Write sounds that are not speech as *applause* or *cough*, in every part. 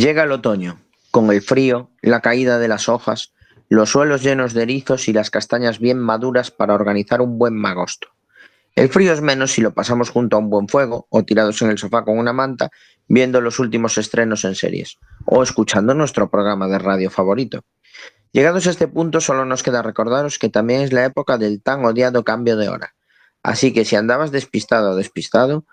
Llega el otoño, con el frío, la caída de las hojas, los suelos llenos de erizos y las castañas bien maduras para organizar un buen magosto. El frío es menos si lo pasamos junto a un buen fuego o tirados en el sofá con una manta viendo los últimos estrenos en series o escuchando nuestro programa de radio favorito. Llegados a este punto solo nos queda recordaros que también es la época del tan odiado cambio de hora. Así que si andabas despistado o despistado,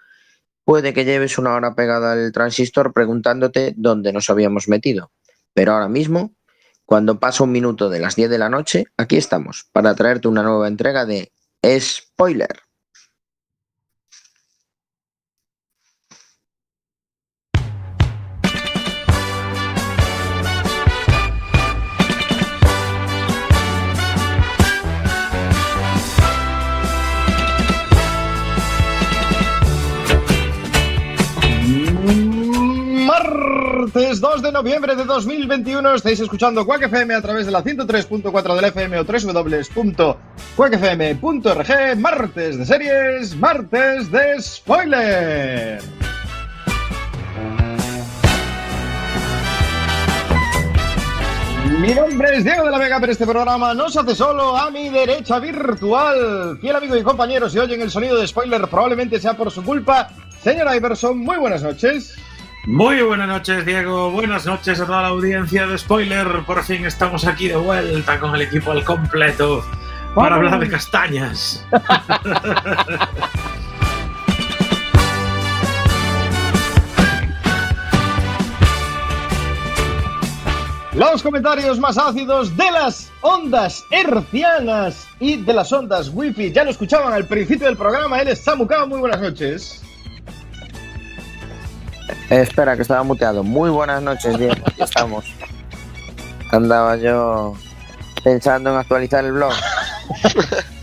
puede que lleves una hora pegada al transistor preguntándote dónde nos habíamos metido. Pero ahora mismo, cuando pasa un minuto de las 10 de la noche, aquí estamos para traerte una nueva entrega de Spoiler. Martes 2 de noviembre de 2021 estáis escuchando Quack FM a través de la 103.4 del FM o www.quackfm.org martes de series, martes de spoiler. Mi nombre es Diego de la Vega, pero este programa no se hace solo a mi derecha virtual. Fiel amigo y compañero, si oyen el sonido de spoiler probablemente sea por su culpa. Señor Iverson, muy buenas noches. Muy buenas noches, Diego. Buenas noches a toda la audiencia de Spoiler. Por fin estamos aquí de vuelta con el equipo al completo para hablar de castañas. *laughs* Los comentarios más ácidos de las ondas hercianas y de las ondas wifi. Ya lo escuchaban al principio del programa. Él es Samucao. Muy buenas noches. Eh, espera, que estaba muteado. Muy buenas noches, Diego. Aquí estamos. Andaba yo pensando en actualizar el blog. *laughs*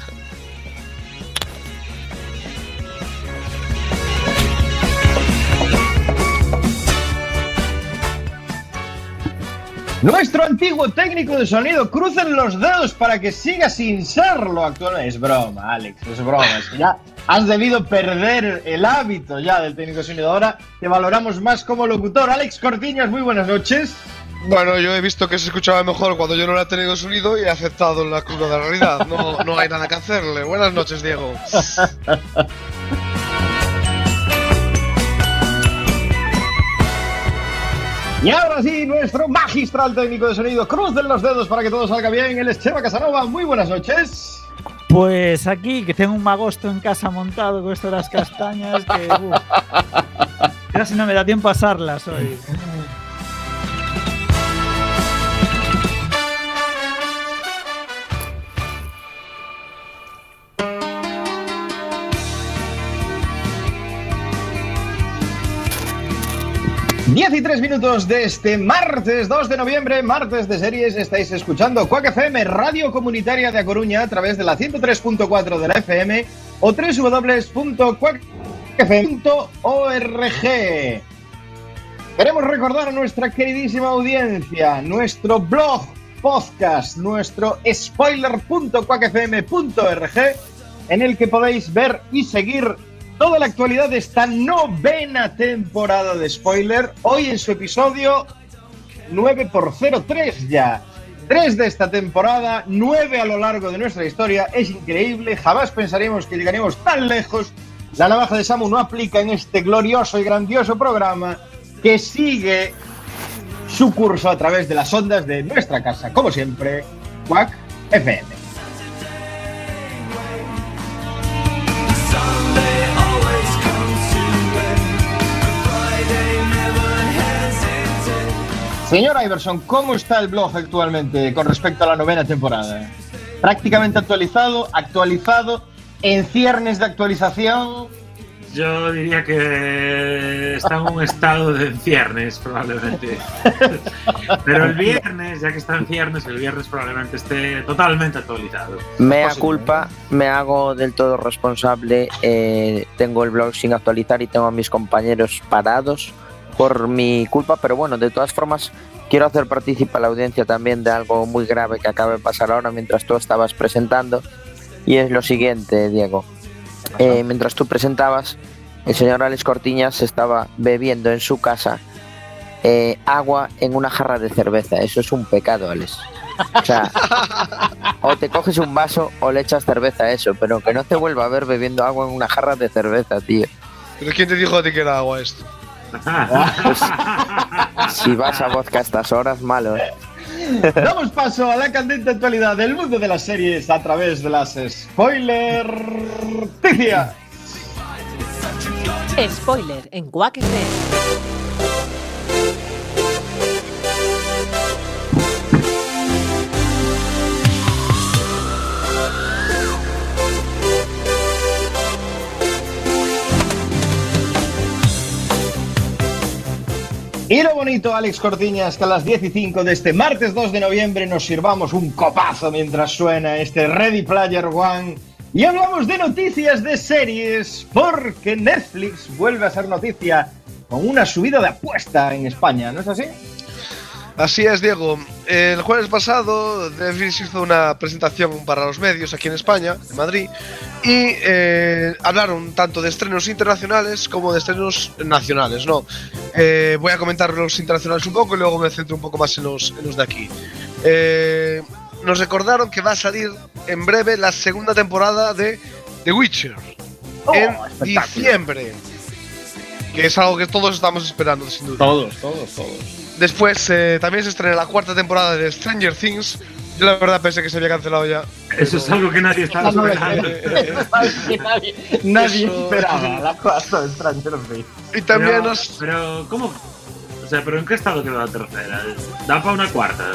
Nuestro antiguo técnico de sonido, crucen los dedos para que siga sin serlo actualmente. Es broma, Alex, es broma. Es que ya has debido perder el hábito ya del técnico de sonido. Ahora te valoramos más como locutor. Alex Cortiñas, muy buenas noches. Bueno, yo he visto que se escuchaba mejor cuando yo no era de sonido y he aceptado la cruda de la realidad. No, no hay nada que hacerle. Buenas noches, Diego. *laughs* Y ahora sí, nuestro magistral técnico de sonido, crucen los dedos para que todo salga bien. Es Chema Casanova. Muy buenas noches. Pues aquí, que tengo un magosto en casa montado con esto de las castañas, que uf, casi no me da tiempo a asarlas hoy. 13 minutos de este martes 2 de noviembre, martes de series, estáis escuchando Quack FM, radio comunitaria de A Coruña, a través de la 103.4 de la FM o www.quackfm.org. Queremos recordar a nuestra queridísima audiencia, nuestro blog, podcast, nuestro spoiler.quackfm.org, en el que podéis ver y seguir toda la actualidad de esta novena temporada de Spoiler. Hoy en su episodio 9 por 03 ya. Tres de esta temporada, nueve a lo largo de nuestra historia. Es increíble, jamás pensaríamos que llegaríamos tan lejos. La navaja de Samu no aplica en este glorioso y grandioso programa que sigue su curso a través de las ondas de nuestra casa, como siempre, Quack FM. Señor Iverson, ¿cómo está el blog actualmente con respecto a la novena temporada? Prácticamente actualizado, actualizado, en ciernes de actualización. Yo diría que está en un estado de ciernes, probablemente. *laughs* Pero el viernes, ya que está en ciernes, el viernes probablemente esté totalmente actualizado. Mea culpa, me hago del todo responsable. eh, tengo el blog sin actualizar y tengo a mis compañeros parados por mi culpa, pero bueno, de todas formas, quiero hacer partícipe a la audiencia también de algo muy grave que acaba de pasar ahora mientras tú estabas presentando. Y es lo siguiente, Diego. Eh, mientras tú presentabas, el señor Alex Cortiñas estaba bebiendo en su casa eh, agua en una jarra de cerveza. Eso es un pecado, Alex. O sea, *laughs* o te coges un vaso o le echas cerveza a eso, pero que no te vuelva a ver bebiendo agua en una jarra de cerveza, tío. ¿Pero quién te dijo a ti que era agua esto? Pues, si vas a vodka a estas horas, malo. ¿eh? *laughs* Damos paso a la candente actualidad del mundo de las series a través de las spoiler. Spoiler en Quack Y lo bonito, Alex Cortiñas, que a las 10 y 5 de este martes 2 de noviembre nos sirvamos un copazo mientras suena este Ready Player One. Y hablamos de noticias de series, porque Netflix vuelve a ser noticia con una subida de apuesta en España, ¿no es así? Así es, Diego. El jueves pasado, Netflix hizo una presentación para los medios aquí en España, en Madrid, y eh, hablaron tanto de estrenos internacionales como de estrenos nacionales. No, Eh, voy a comentar los internacionales un poco y luego me centro un poco más en los, en los de aquí. Eh, nos recordaron que va a salir en breve la segunda temporada de The Witcher Oh, en diciembre, que es algo que todos estamos esperando, sin duda. Todos, todos, todos. Después eh, también se estrena la cuarta temporada de Stranger Things. Yo la verdad pensé que se había cancelado ya. Eso es algo que nadie estaba No, esperando. nadie, nadie Eso- esperaba la de Stranger Things. Y también pero, nos... pero, ¿cómo? O sea, ¿pero en qué estado quedó la tercera? ¿Da para una cuarta?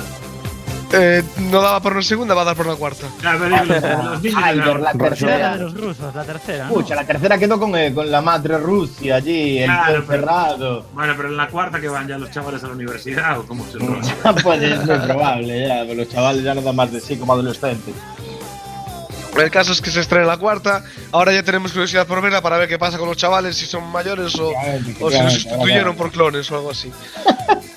Eh, no daba por una segunda, va a dar por una cuarta. *laughs* Los Albert, la La tercera. de los rusos, la tercera. ¿no? La tercera quedó con, eh, con la madre Rusia allí, el Claro, tío pero- encerrado. Bueno, pero en la cuarta que van ya los chavales a la universidad o cómo se *laughs* pues es muy probable, ya, pero los chavales ya no dan más de sí como adolescentes. El caso es que se estrena la cuarta. Ahora ya tenemos curiosidad por verla para ver qué pasa con los chavales, si son mayores o, o si los sustituyeron por clones o algo así. *laughs*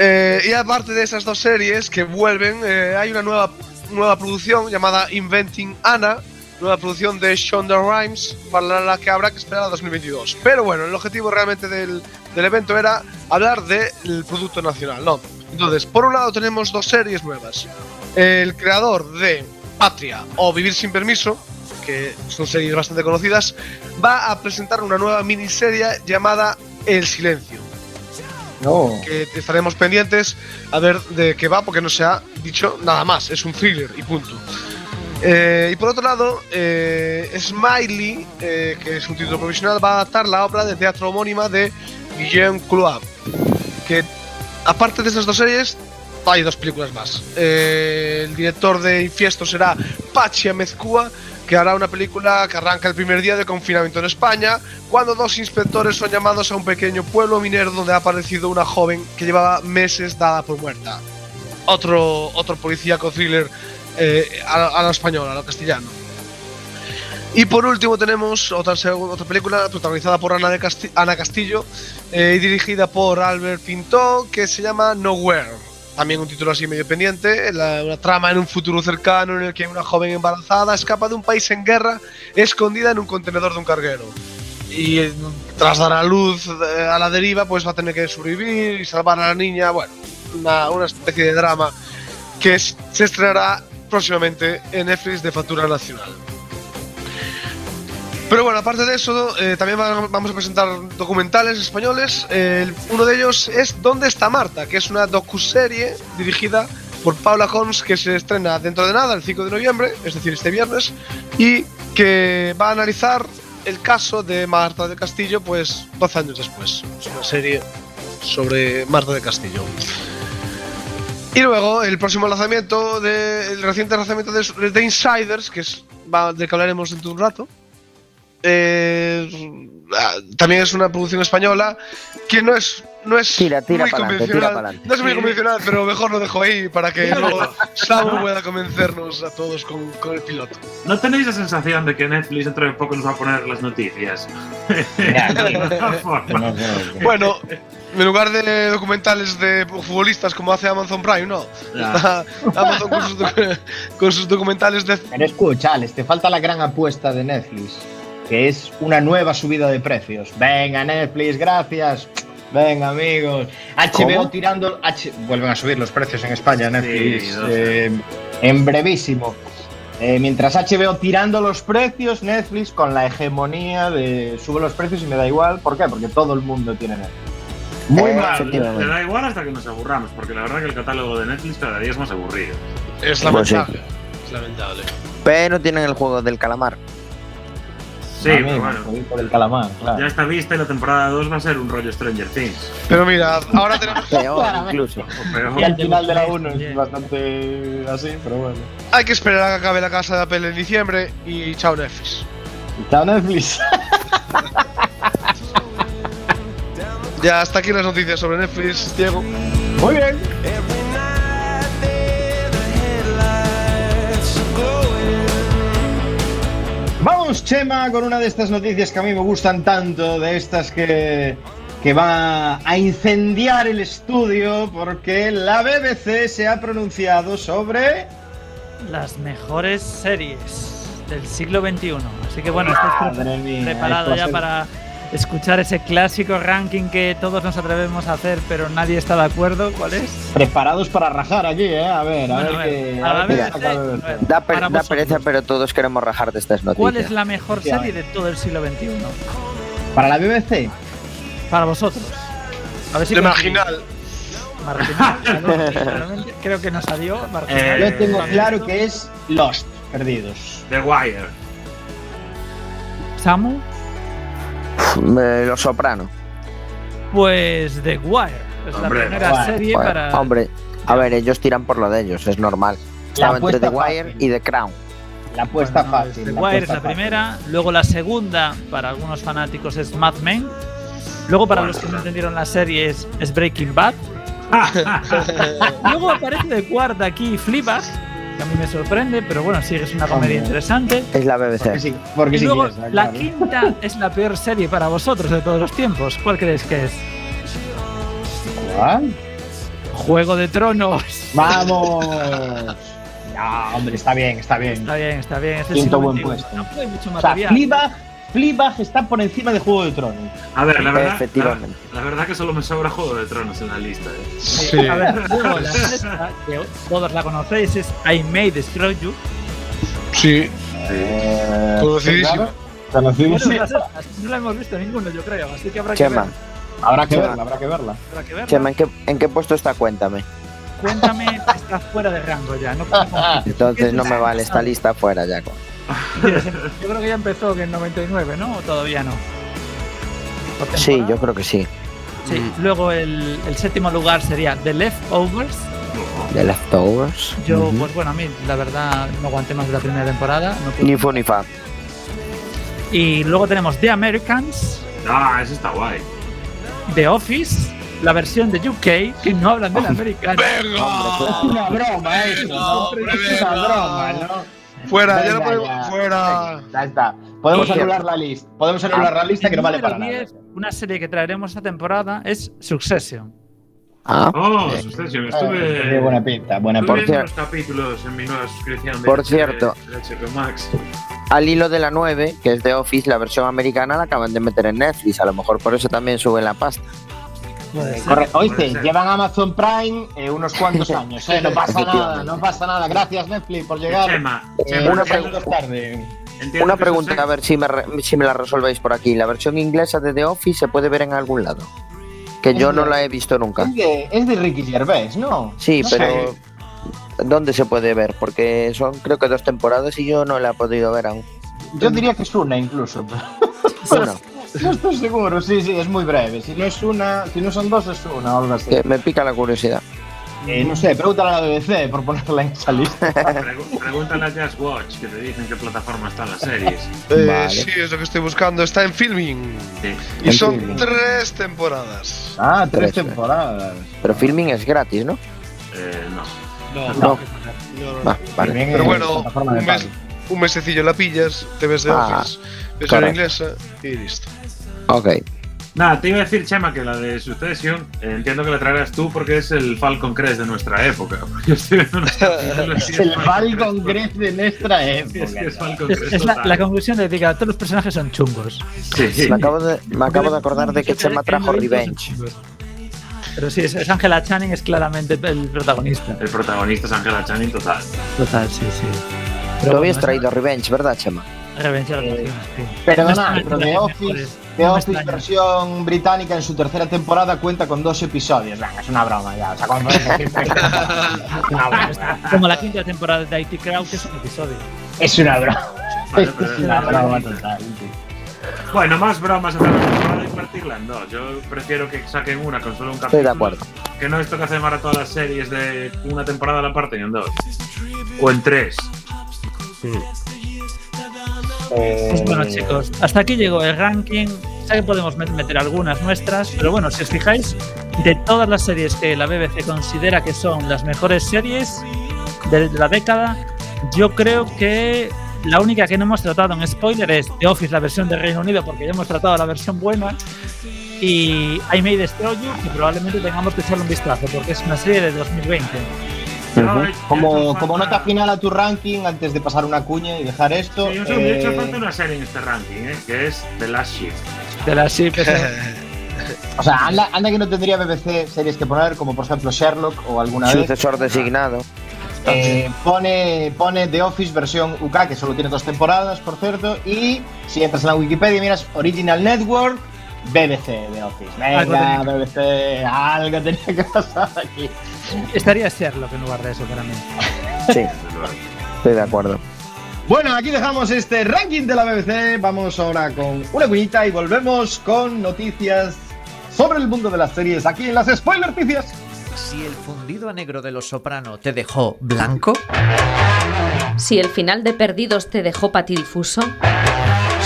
Eh, y aparte de esas dos series que vuelven, eh, hay una nueva, nueva producción llamada Inventing Anna, nueva producción de Shonda Rhimes, para la que habrá que esperar a 2022. Pero bueno, el objetivo realmente del, del evento era hablar del producto nacional, ¿no? Entonces, por un lado tenemos dos series nuevas. El creador de Patria o Vivir sin Permiso, que son series bastante conocidas, va a presentar una nueva miniserie llamada El Silencio No. que estaremos pendientes a ver de qué va, porque no se ha dicho nada más, es un thriller y punto. Eh, y por otro lado, eh, Smiley, eh, que es un título provisional, va a adaptar la obra de teatro homónima de Guillaume Cluab, que aparte de estas dos series, hay dos películas más. El director de Infiesto será Pachi Amezcua, que hará una película que arranca el primer día de confinamiento en España, cuando dos inspectores son llamados a un pequeño pueblo minero donde ha aparecido una joven que llevaba meses dada por muerta. Otro, otro policíaco thriller eh, a, lo español, a lo castellano. Y por último tenemos otra, otra película protagonizada por Ana, de Ana Castillo eh, y dirigida por Albert Pinto que se llama Nowhere. También un título así medio pendiente, una trama en un futuro cercano en el que una joven embarazada escapa de un país en guerra escondida en un contenedor de un carguero. Y eh, tras dar a luz eh, a la deriva, pues va a tener que sobrevivir y salvar a la niña. Bueno, una, especie de drama que se estrenará próximamente en Netflix de factura nacional. Pero bueno, aparte de eso, eh, también va- vamos a presentar documentales españoles. Eh, uno de ellos es ¿Dónde está Marta? que es una docuserie dirigida por Paula Cons que se estrena dentro de nada, el 5 de noviembre, es decir, este viernes, y que va a analizar el caso de Marta de Castillo, pues 12 años después. Es una serie sobre Marta de Castillo. Y luego el próximo lanzamiento, de, el reciente lanzamiento de, de Insiders, que es del que hablaremos dentro de un rato. Eh, ah, también es una producción española que no es no es Tira, tira muy pa'lante, convencional. tira. No es muy convencional, pero mejor lo dejo ahí para que luego Samu pueda convencernos a todos con, con el piloto. ¿No tenéis la sensación de que Netflix dentro de poco nos va a poner las noticias? *laughs* Bueno, en lugar de documentales de futbolistas como hace Amazon Prime, no. Está *laughs* Amazon con sus, docu- con sus documentales de Pero escucha, Alex, te falta la gran apuesta de Netflix, que es una nueva subida de precios. Venga, Netflix, gracias. Venga, amigos. HBO ¿Cómo? tirando. H- Vuelven a subir los precios en España, Netflix. eh, en brevísimo. Eh, mientras HBO tirando los precios, Netflix con la hegemonía de sube los precios y me da igual. ¿Por qué? Porque todo el mundo tiene Netflix. Muy Eh, mal. Le da igual hasta que nos aburramos, porque la verdad que el catálogo de Netflix cada día es más aburrido. Es Pues sí. lamentable. Es lamentable. Pero tienen el juego del calamar. Sí, pero bueno. por el calamar, claro. Ya está vista y la temporada 2 va a ser un rollo Stranger Things. Pero mira, ahora tenemos. *laughs* Peor incluso. Peor. Y al final de la 1 También. es bastante así, pero bueno. Hay que esperar a que acabe la casa de Apple en diciembre y chao Netflix. Chao Netflix. *laughs* Ya hasta aquí las noticias sobre Netflix, Diego. Muy bien. Vamos, Chema, con una de estas noticias que a mí me gustan tanto, de estas que, que va a incendiar el estudio, porque la BBC se ha pronunciado sobre... Las mejores series del siglo XXI. Así que bueno, pre- mía, preparado ya para escuchar ese clásico ranking que todos nos atrevemos a hacer, pero nadie está de acuerdo. ¿Cuál es? Preparados para rajar aquí, ¿eh? A ver, a Bueno, ver a ver, qué... a a ver a. Da, per- da pereza, pero todos queremos rajar de estas noticias. ¿Cuál es la mejor serie de todo el siglo XXI? ¿Para la BBC? Para vosotros. A ver si De marginal. Marginal, *laughs* Creo que nos salió marginal. Eh, Yo tengo claro que es Lost, perdidos. The Wire. Samu, Los Soprano. pues The Wire. Es Hombre, la primera Wire. serie para. Hombre, a ver, ellos tiran por lo de ellos, es normal. Estaba entre The Wire fácil. y The Crown. La apuesta Bueno, fácil. The Wire es la fácil. primera. Luego la segunda, para algunos fanáticos, es Mad Men. Luego, para los que no entendieron la serie, es, es Breaking Bad. *laughs* *laughs* Luego aparece de cuarta aquí Fleabag, que a mí me sorprende, pero bueno, sí, es una comedia Hombre. interesante. Es la Porque BBC. sí, porque Y sí luego, quieres, la claro. quinta *laughs* es la peor serie para vosotros de todos los tiempos. ¿Cuál creéis que es? ¿Cuál? Juego de Tronos. ¡Vamos! *laughs* Ya, hombre, está bien, está bien. Está bien, está bien. Es del Quinto buen puesto. Tampoco hay mucho O sea, material. Fleabag, está por encima de Juego de Tronos. A ver, la verdad, Efectivamente. La, la verdad que solo me sobra Juego de Tronos en la lista. eh. Sí. A ver, luego la sexta, que todos la conocéis, es I May Destroy You. Sí. Eh, Conocidísimo. sexta, no la hemos visto ninguno, yo creo, así que habrá que verla. Habrá que Chema. verla, habrá que verla. Habrá que verla. Chema, ¿en qué, en qué puesto está? Cuéntame. Cuéntame, está fuera de rango ya. No. *laughs* Entonces no me vale es esta lista fuera ya. *laughs* Yo creo que ya empezó en el 99, ¿no? O todavía no. ¿Por Sí, yo creo que sí. Sí, luego el, el séptimo lugar sería The Leftovers. The Leftovers. Yo, pues bueno, a mí la verdad no aguanté más de la primera temporada. no. Ni fu ni fa. Y luego tenemos The Americans, Ah, eso está guay. The Office, la versión de UK, que no hablan del americano. Es una broma eso, Es una venga. broma, ¿no? Fuera, ya no Venga, podemos. ya. Fuera. Ya está. Podemos anular la lista. Podemos anular la lista que no vale para nada. 10, Una serie que traeremos esta temporada es Succession. Ah, Oh, Succession. Eh, Estuve, tiene buena pinta, buena Por viendo cier- los capítulos en mi nueva suscripción de Por cierto. de HBO Max. al hilo de la 9, que es de Office, la versión americana la acaban de meter en Netflix. A lo mejor por eso también sube la pasta. Eh, corre- Oíste, llevan Amazon Prime eh, unos cuantos *laughs* años, eh, no pasa nada, no pasa nada. Gracias Netflix por llegar. Chema, Chema, tarde. Una pregunta, a ver si me, re- si me la resolvéis por aquí. ¿La versión inglesa de The Office se puede ver en algún lado? Que yo no la he visto nunca. Es de, es de Ricky Gervais, ¿no? Sí, No pero ¿dónde se puede ver? Porque son creo que dos temporadas y yo no la he podido ver aún. Yo diría que es una incluso. Bueno, *laughs* *laughs* No estoy seguro, sí, sí, es muy breve. Si no es una, si no son dos, es una o algo así. que me pica la curiosidad. Eh, no sé, pregúntale a la BBC por ponerla en esa lista. *laughs* Pregúntale a Just Watch, que te dicen qué plataforma están las series. Eh, Vale. Sí, es lo que estoy buscando. Está en filming. Sí. Y En son Filming. tres temporadas. Ah, tres Tres, temporadas. Pero filming es gratis, ¿no? Eh, no. No, No. no, no. Va, vale. Pero bueno, un mes, pago. un mesecillo la pillas, te ves de Ah, Office, correcto. inglesa y listo. Ok. Nada, te iba a decir, Chema, que la de Succession eh, entiendo que la traerás tú porque es el Falcon Crest de nuestra época. *laughs* Yo estoy viendo *laughs* *laughs* Es el Falcon Crest de nuestra Sí, es que época. es Crest es la, conclusión de que todos los personajes son chungos. Sí, Me acabo de, me acabo de acordar de que Chema trajo Revenge. Pero sí, es, Angela Channing, es claramente el protagonista. El protagonista es Angela Channing total. Total, sí, sí. Tú habías traído Revenge, ¿verdad, Chema? Revenge canción, sí. Perdona, pero The Office, The Office versión británica en su tercera temporada cuenta con dos episodios. Venga, es una broma ya. O sea, cuando es *laughs* una broma. Como la quinta temporada de IT Crowd, que es un episodio. Es una broma. Es una broma total. Bueno, más bromas en la temporada y partirla en dos. Yo prefiero que saquen una con solo un capítulo. Estoy de acuerdo. Que no esto que hacen ahora todas las series de una temporada la parten en dos. O en tres. Pues bueno, chicos, hasta aquí llegó el ranking. Sé que podemos met- meter algunas nuestras, pero bueno, si os fijáis, de todas las series que la BBC considera que son las mejores series de la década, yo creo que la única que no hemos tratado en spoiler es The Office, la versión de Reino Unido, porque ya hemos tratado la versión buena. Y I May Destroy You, que probablemente tengamos que echarle un vistazo, porque es una serie de 2020. Como, como nota final a tu ranking, antes de pasar una cuña y dejar esto. Sí, un segundo, he hecho eh, falta una serie en este ranking, ¿eh? que es The Last Shift. De la sí, pues, *laughs* O sea, anda, anda que no tendría BBC series que poner, como por ejemplo Sherlock o alguna vez. Sucesor designado. Eh, pone, pone The Office versión UK, que solo tiene dos temporadas, por cierto. Y si entras en la Wikipedia y miras Original Network, BBC The Office. Algo Venga, tenía BBC, algo tenía que pasar aquí. estaría Sherlock en lugar de eso para mí. *laughs* Sí, estoy de acuerdo. Bueno, aquí dejamos este ranking de la BBC. Vamos ahora con una cuñita y volvemos con noticias sobre el mundo de las series aquí en las Spoiler Noticias. Si el fundido a negro de los soprano te dejó blanco, Si el final de Perdidos te dejó patidifuso,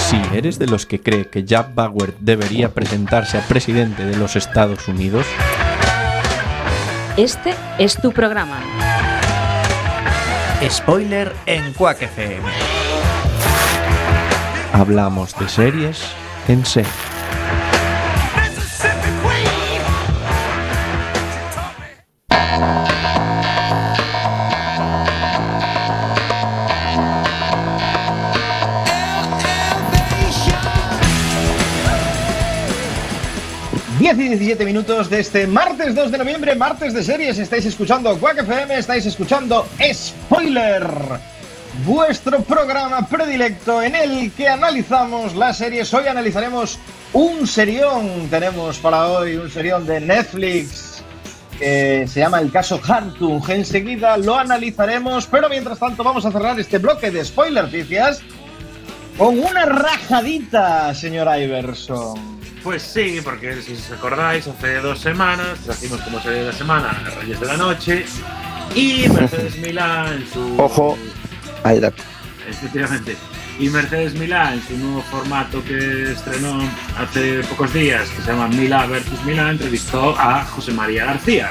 Si eres de los que cree que Jack Bauer debería presentarse a presidente de los Estados Unidos, este es tu programa. spoiler en Quack FM. hablamos de series en serie. Diez y 17 minutos de este martes 2 de noviembre, martes de series. Estáis escuchando Quack FM, estáis escuchando Spoiler, vuestro programa predilecto en el que analizamos las series. Hoy analizaremos un serión. Tenemos para hoy un serión de Netflix que se llama el caso Hartung. Enseguida lo analizaremos, pero mientras tanto vamos a cerrar este bloque de spoiler noticias con una rajadita, señor Iverson. Pues sí, porque si os acordáis, hace dos semanas trajimos como serie de la semana Reyes de la Noche y Mercedes Milá en su. Ojo. Efectivamente. Y Mercedes Milá en su nuevo formato que estrenó hace pocos días, que se llama Milá versus Milá, entrevistó a José María García.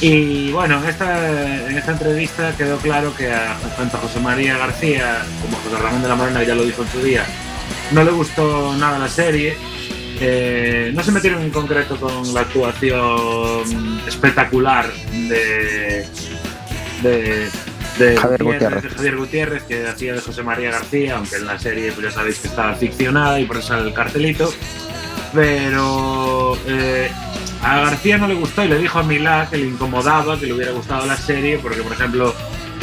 Y bueno, en esta, en esta entrevista quedó claro que a, tanto a José María García como a José Ramón de la Morena, ya lo dijo en su día, no le gustó nada la serie. Eh, no se metieron en concreto con la actuación espectacular de, de, de Javier Gutiérrez. de Javier Gutiérrez, que hacía de José María García, aunque en la serie pues ya sabéis que estaba ficcionada y por eso sale el cartelito. Pero eh, a García no le gustó y le dijo a Milá que le incomodaba, que le hubiera gustado la serie, porque por ejemplo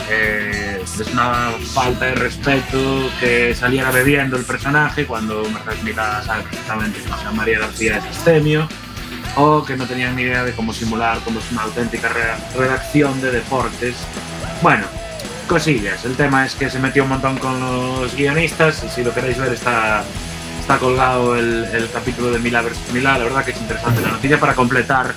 eh, es una falta de respeto que saliera bebiendo el personaje cuando Mercedes Milá sabe perfectamente que María García es astemio o que no tenían ni idea de cómo simular cómo es una auténtica re- redacción de deportes. Bueno, cosillas. El tema es que se metió un montón con los guionistas y si lo queréis ver está, está colgado el, el capítulo de Milá versus Milá. La verdad que es interesante la noticia para completar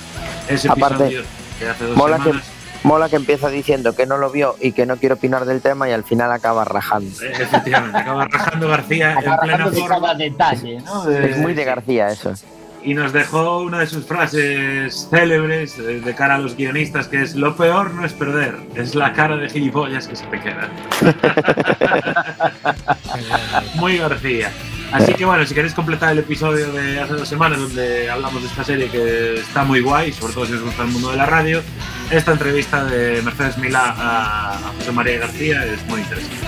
ese Aparte, episodio que hace dos Mola que, semanas. Mola que empieza diciendo que no lo vio y que no quiere opinar del tema y al final acaba rajando. Eh, Efectivamente, acaba rajando García en Acaba plena rajando de forma detalle, ¿no? Es muy de García eso. y nos dejó una de sus frases célebres eh, de cara a los guionistas que es lo peor no es perder, es la cara de gilipollas que se te queda. *laughs* Muy García. Así que bueno, si queréis completar el episodio de hace dos semanas donde hablamos de esta serie que está muy guay, sobre todo si os gusta el mundo de la radio, esta entrevista de Mercedes Milá a José María García es muy interesante.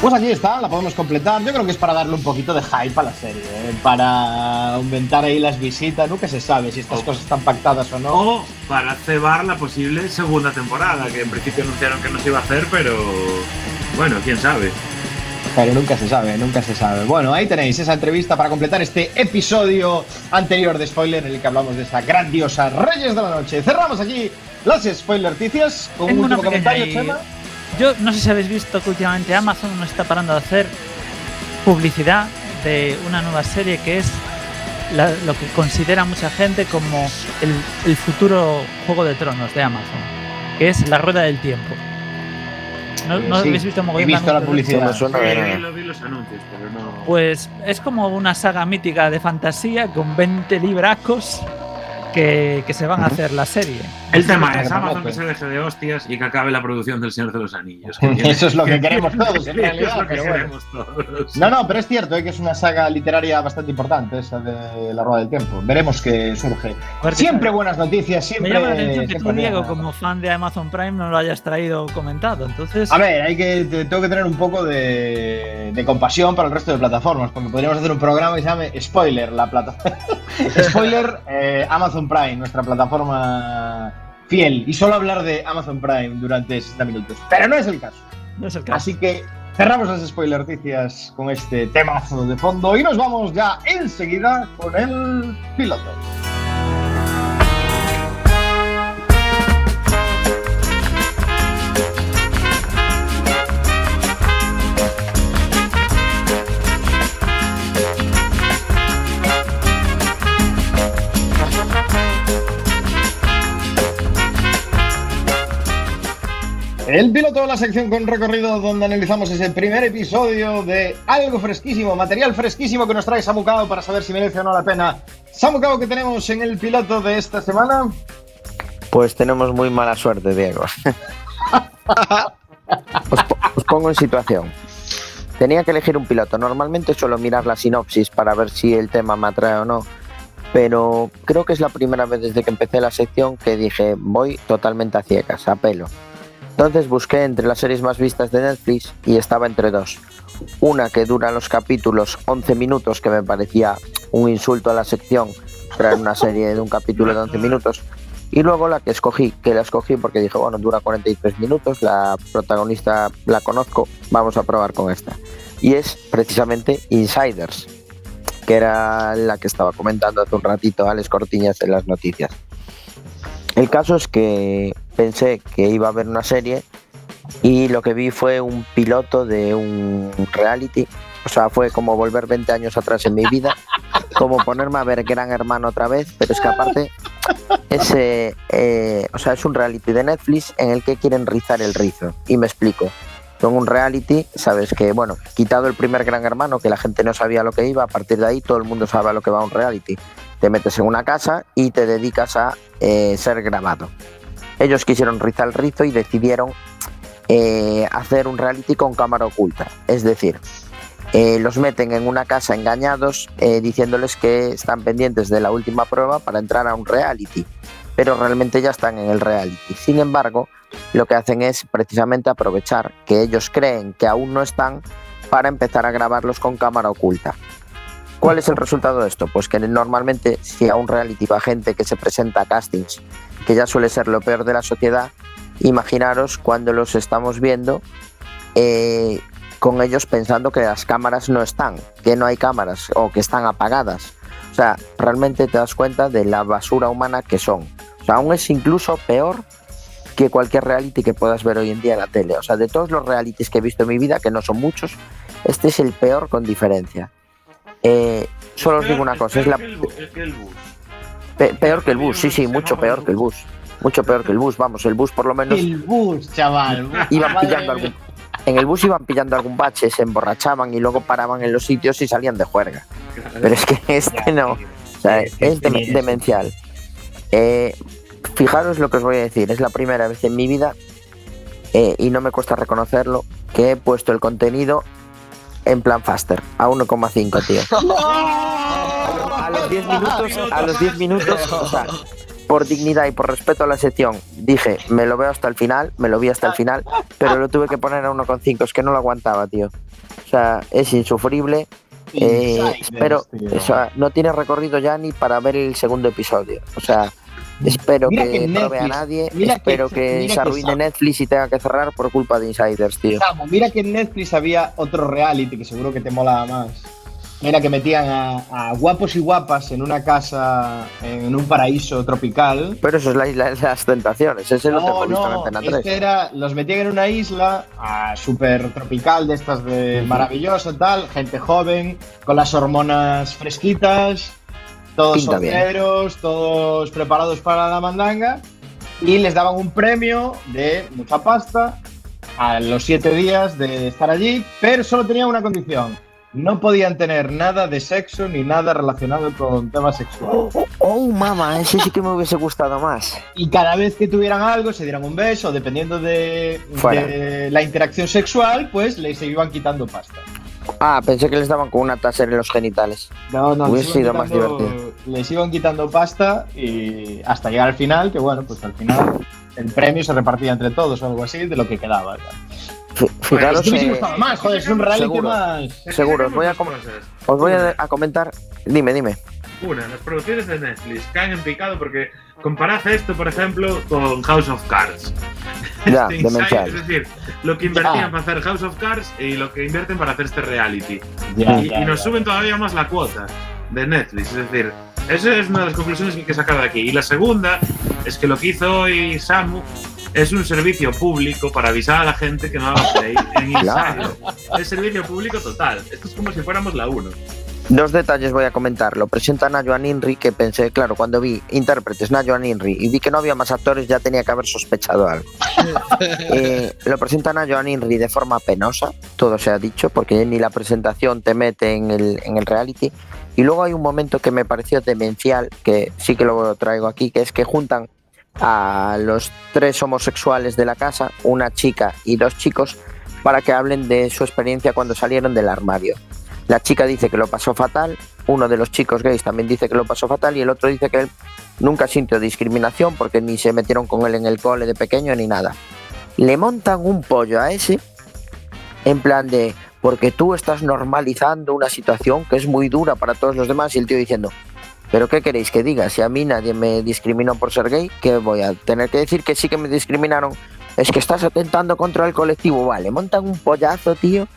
Pues aquí está, la podemos completar. Yo creo que es para darle un poquito de hype a la serie, ¿eh? para aumentar ahí las visitas. Nunca se sabe si estas cosas están pactadas o no. O para cebar la posible segunda temporada, que en principio anunciaron que no se iba a hacer, pero bueno, quién sabe. Pero nunca se sabe, nunca se sabe. Bueno, ahí tenéis esa entrevista para completar este episodio anterior de Spoiler en el que hablamos de esa grandiosa Reyes de la Noche. Cerramos aquí las spoilerticias con Tengo un último comentario. Chema. Yo no sé si habéis visto que últimamente Amazon no está parando de hacer publicidad de una nueva serie que es la- lo que considera mucha gente como el, el futuro Juego de Tronos de Amazon, que es La Rueda del Tiempo. ¿No, Eh, no sí, habéis visto he mogollón visto la publicidad. Sí, lo vi los anuncios, pero no. Pues es como una saga mítica de fantasía con 20 libracos que, que se van a hacer la serie. El tema es que Amazon que se deje de hostias y que acabe la producción del Señor de los Anillos. *laughs* Eso es lo que *laughs* queremos todos, en Eso realidad, es lo que pero bueno. queremos todos. No, no, pero es cierto eh, que es una saga literaria bastante importante esa de La Rueda del Tiempo. Veremos qué surge. Ver qué Siempre tal. buenas noticias, Me siempre. llama la atención que tú, Diego, nada. como fan de Amazon Prime, no lo hayas traído comentado. Entonces, A ver, hay que, te- tengo que tener un poco de, de compasión para el resto de plataformas, porque podríamos hacer un programa que se llame Spoiler, la plataforma. *laughs* Spoiler, eh, Amazon Prime, nuestra plataforma fiel, y solo hablar de Amazon Prime durante 60 minutos. Pero no es el caso. no es el caso. Así que cerramos las spoilerticias con este temazo de fondo y nos vamos ya enseguida con el piloto. El piloto de la sección con recorrido donde analizamos ese primer episodio de algo fresquísimo, material fresquísimo que nos trae Samucao para saber si merece o no la pena. Samucao, que tenemos en el piloto de esta semana? Pues tenemos muy mala suerte, Diego. *laughs* os, os pongo en situación. Tenía que elegir un piloto. Normalmente suelo mirar la sinopsis para ver si el tema me atrae o no. Pero creo que es la primera vez desde que empecé la sección que dije voy totalmente a ciegas, a pelo. Entonces busqué entre las series más vistas de Netflix y estaba entre dos. Una que dura los capítulos 11 minutos, que me parecía un insulto a la sección traer una serie de un capítulo de 11 minutos. Y luego la que escogí, que la escogí porque dije, bueno, dura 43 minutos, la protagonista la conozco, vamos a probar con esta. Y es precisamente Insiders, que era la que estaba comentando hace un ratito Alex Cortiñas en las noticias. El caso es que pensé que iba a haber una serie y lo que vi fue un piloto de un reality. O sea, fue como volver 20 años atrás en mi vida, *laughs* como ponerme a ver Gran Hermano otra vez, pero es que aparte es, eh, o sea, es un reality de Netflix en el que quieren rizar el rizo. Y me explico. Con un reality, sabes que, bueno, quitado el primer Gran Hermano, que la gente no sabía lo que iba, a partir de ahí todo el mundo sabe a lo que va un reality. Te metes en una casa y te dedicas a eh, ser grabado. Ellos quisieron rizar el rizo y decidieron eh, hacer un reality con cámara oculta. Es decir, eh, los meten en una casa engañados eh, diciéndoles que están pendientes de la última prueba para entrar a un reality, pero realmente ya están en el reality. Sin embargo, lo que hacen es precisamente aprovechar que ellos creen que aún no están para empezar a grabarlos con cámara oculta. ¿Cuál es el resultado de esto? Pues que normalmente si a un reality va gente que se presenta a castings, que ya suele ser lo peor de la sociedad, imaginaros cuando los estamos viendo eh, con ellos pensando que las cámaras no están, que no hay cámaras o que están apagadas. O sea, realmente te das cuenta de la basura humana que son. O sea, aún es incluso peor que cualquier reality que puedas ver hoy en día en la tele. O sea, de todos los realities que he visto en mi vida, que no son muchos, este es el peor con diferencia. Eh, solo os digo una cosa, es la el el. Pe- peor que el bus, sí, sí, mucho peor que el bus. Mucho peor que el bus, vamos, el bus por lo menos El bus, chaval. iban pillando algún, en el bus iban pillando algún bache, se emborrachaban y luego paraban en los sitios y salían de juerga. Pero es que *laughs* este no, o sea, es dem- demencial. Eh, fijaros lo que os voy a decir, es la primera vez en mi vida, eh, y no me cuesta reconocerlo, que he puesto el contenido en plan faster, a 1,5, tío. *laughs* A los 10 minutos, a los 10 minutos, o sea, por dignidad y por respeto a la sección, dije, me lo veo hasta el final, me lo vi hasta el final, pero lo tuve que poner a 1,5, es que no lo aguantaba, tío. O sea, es insufrible. Eh, tío. o sea, no tiene recorrido ya ni para ver el segundo episodio. O sea, espero Mira que, que no vea Netflix- nadie, que- espero que, mira se que arruine sabe. Netflix y tenga que cerrar por culpa de insiders, tío. Samu, mira que en Netflix había otro reality que seguro que te molaba más. Era que metían a, a guapos y guapas en una casa en un paraíso tropical. Pero eso es la isla de las tentaciones, ese lo tengo visto en Antena 3. este era, los metían en una isla ah, súper tropical, de estas de maravillosa, tal, gente joven, con las hormonas fresquitas, todos Pinta bien. todos preparados para la mandanga, y les daban un premio de mucha pasta a los siete días de estar allí, pero solo tenían una condición. No podían tener nada de sexo ni nada relacionado con temas sexuales. Oh, oh, mamá, ese sí que me hubiese gustado más. Y cada vez que tuvieran algo, se dieran un beso, dependiendo de, de la interacción sexual, pues les iban quitando pasta. Ah, pensé que les daban con una taser en los genitales. No, no, Hubiese sido más quitando, divertido. les iban quitando pasta y hasta llegar al final, que bueno, pues al final el premio se repartía entre todos o algo así de lo que quedaba. Fi- Fijaros, eh, gustado más, joder, es un reality seguro. más. seguro, voy, a os voy a, a comentar. Dime, dime. Una, las producciones de Netflix caen en picado porque comparad esto, por ejemplo, con House of Cards. Ya, *laughs* Este es decir, lo que invertían Ya. para hacer House of Cards y lo que invierten para hacer este reality. Ya, y, y nos suben todavía más la cuota de Netflix. Es decir, esa es una de las conclusiones que hay que sacar de aquí. Y la segunda es que lo que hizo hoy Samu es un servicio público para avisar a la gente que no haga play en *laughs* Insider. Es servicio público total. Esto es como si fuéramos la 1. Dos detalles voy a comentar. Lo presentan a Joan Inri, que pensé, claro, cuando vi intérpretes, a Joan Inri, y vi que no había más actores, ya tenía que haber sospechado algo. *laughs* Eh, lo presentan a Joan Inri de forma penosa, todo se ha dicho, porque ni la presentación te mete en el, en el reality. Y luego hay un momento que me pareció demencial, que sí que lo traigo aquí, que es que juntan a los tres homosexuales de la casa, una chica y dos chicos, para que hablen de su experiencia cuando salieron del armario. La chica dice que lo pasó fatal, uno de los chicos gays también dice que lo pasó fatal y el otro dice que él nunca sintió discriminación porque ni se metieron con él en el cole de pequeño ni nada. Le montan un pollo a ese en plan de porque tú estás normalizando una situación que es muy dura para todos los demás y el tío diciendo pero ¿qué queréis que diga? Si a mí nadie me discriminó por ser gay, ¿qué voy a tener que decir que sí que me discriminaron? Es que estás atentando contra el colectivo, vale, montan un pollazo, tío.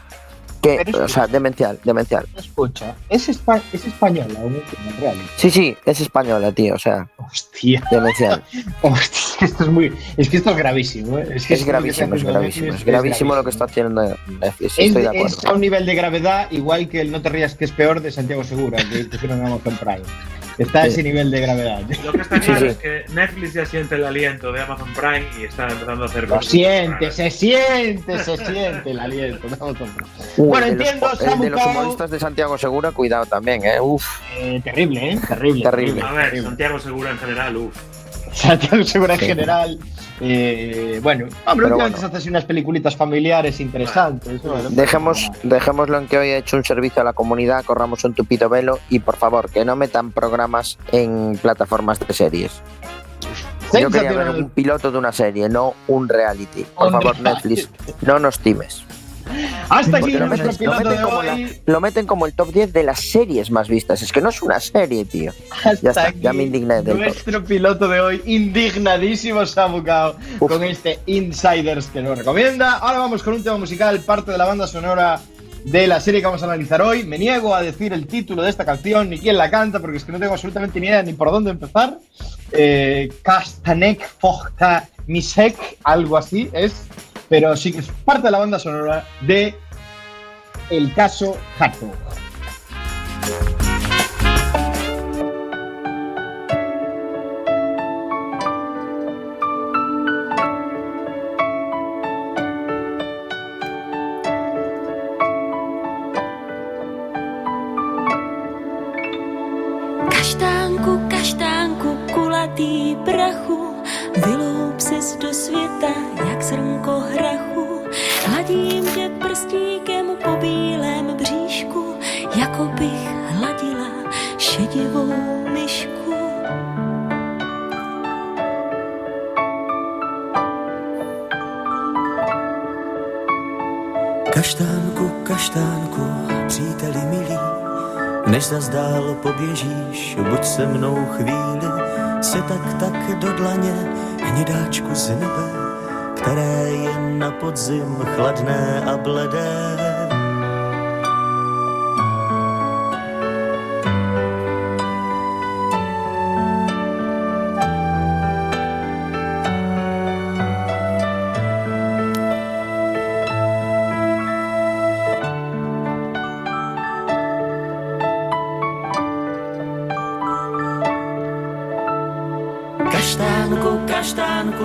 Que, es o sea, demencial, demencial. Escucha, es, espa- es española, en reality. Sí, sí, es española, tío, o sea, Hostia. demencial. *laughs* Hostia, es esto es muy. Es que esto es gravísimo, ¿eh? Es que Es gravísimo, es gravísimo. Es gravísimo lo que está haciendo Netflix, Es, estoy de es acuerdo. a un nivel de gravedad igual que el No te rías que es peor de Santiago Segura, que pusieron en Amazon Prime. Está a Sí. ese nivel de gravedad. Lo que está claro sí. es que Netflix ya siente el aliento de Amazon Prime y está empezando a hacer Lo siente, se siente, se siente el aliento de Amazon Prime. Bueno, de los- entiendo, el de Samu los humoristas de Santiago Segura, cuidado también, eh. Uf, Eh, terrible, ¿eh? Terrible. Terrible. A ver, Santiago Segura en general, uff. *laughs* Santiago Segura en Sí. general. eh, bueno, hombre, Pero últimamente bueno. así unas peliculitas familiares interesantes. bueno, dejemos, dejémoslo en que hoy he hecho un servicio a la comunidad, corramos un tupido velo y por favor, que no metan programas en plataformas de series. Yo quería ver un piloto de una serie, no un reality. Por Un favor, reality. Netflix, no nos times. Hasta aquí lo nuestro meten, lo piloto meten de como la- lo meten como el top 10 de las series más vistas. Es que no es una serie, tío. Hasta Ya está, aquí ya me indigné. Nuestro piloto de hoy, indignadísimo Samu Cao, Uf. con este Insiders que nos recomienda. Ahora vamos con un tema musical, parte de la banda sonora de la serie que vamos a analizar hoy. Me niego a decir el título de esta canción ni quién la canta, porque es que no tengo absolutamente ni idea ni por dónde empezar. Eh, Kastanek Fogta Misek, algo así es, pero sí que es parte de la banda sonora de El caso Hartog. Poběžíš, buď se mnou chvíli, se tak tak do dlaně, hnědáčku z nebe, které je na podzim chladné a bledé.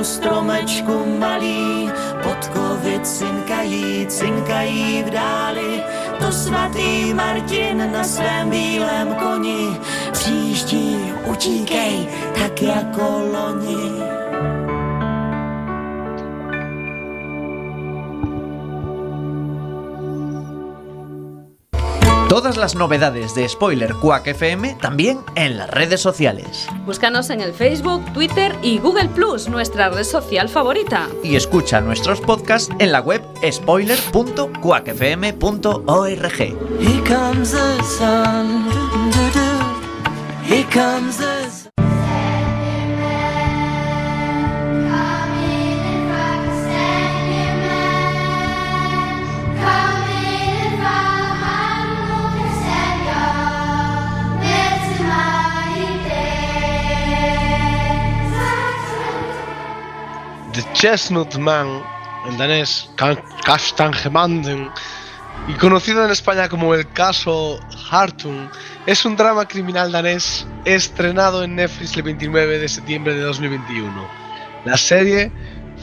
Kaštánku, stromečku malý, podkovy cinkají, cinkají v dáli. To svatý Martin na svém bílém koni přijíždí, utíkej, tak jako loni. Todas las novedades de Spoiler Quack FM también en las redes sociales. Búscanos en el Facebook, Twitter y Google Plus, nuestra red social favorita. Y escucha nuestros podcasts en la web spoiler.quackfm.org. Here comes the sun, here comes the sun. Chestnut Man, el danés Ka- Kastangemanden, y conocido en España como el caso Hartung, es un drama criminal danés estrenado en Netflix el 29 de septiembre de 2021. La serie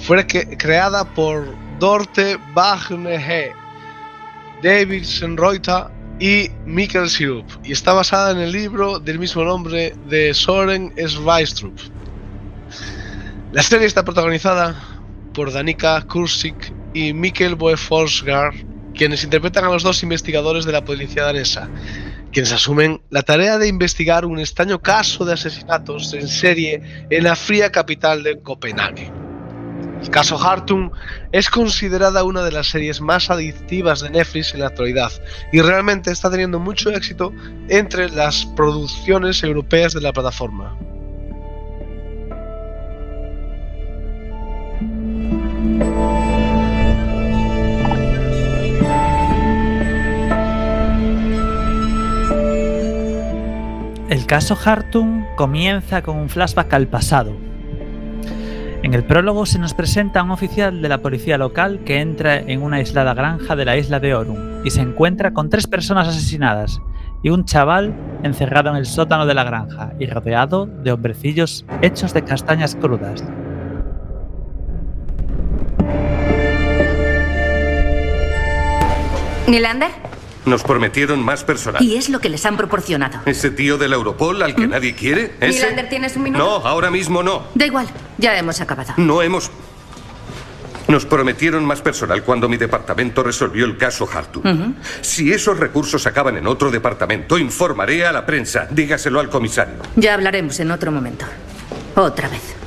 fue que- creada por Dorte Bagnehe, David Senreuter y Mikkel Sirup y está basada en el libro del mismo nombre de Soren Sveistrup. La serie está protagonizada por Danica Kursik y Mikkel Boeforsgaard, quienes interpretan a los dos investigadores de la policía danesa, quienes asumen la tarea de investigar un extraño caso de asesinatos en serie en la fría capital de Copenhague. El caso Hartung es considerada una de las series más adictivas de Netflix en la actualidad y realmente está teniendo mucho éxito entre las producciones europeas de la plataforma. El caso Hartung comienza con un flashback al pasado. En el prólogo se nos presenta un oficial de la policía local que entra en una aislada granja de la isla de Orun y se encuentra con tres personas asesinadas y un chaval encerrado en el sótano de la granja y rodeado de hombrecillos hechos de castañas crudas. ¿Nylander? Nos prometieron más personal. Y es lo que les han proporcionado. ¿Ese tío del Europol al que nadie quiere? ¿Ese? ¿Nylander, tienes un minuto? No, ahora mismo no. Da igual, ya hemos acabado. No hemos... Nos prometieron más personal cuando mi departamento resolvió el caso Hartung. Ujú. Si esos recursos acaban en otro departamento, informaré a la prensa. Dígaselo al comisario. Ya hablaremos en otro momento. Otra vez.